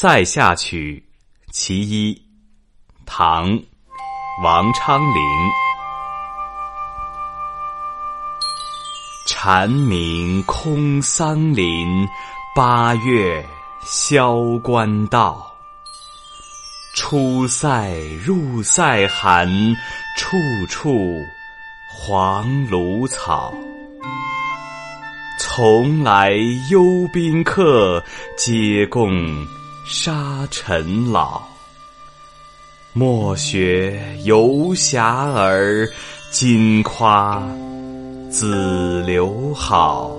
塞下曲其一，唐·王昌龄。蝉鸣空桑林，八月萧关道。出塞入塞寒，处处黄芦草。从来幽宾客，皆共沙尘老。莫学游侠儿，今夸子留好。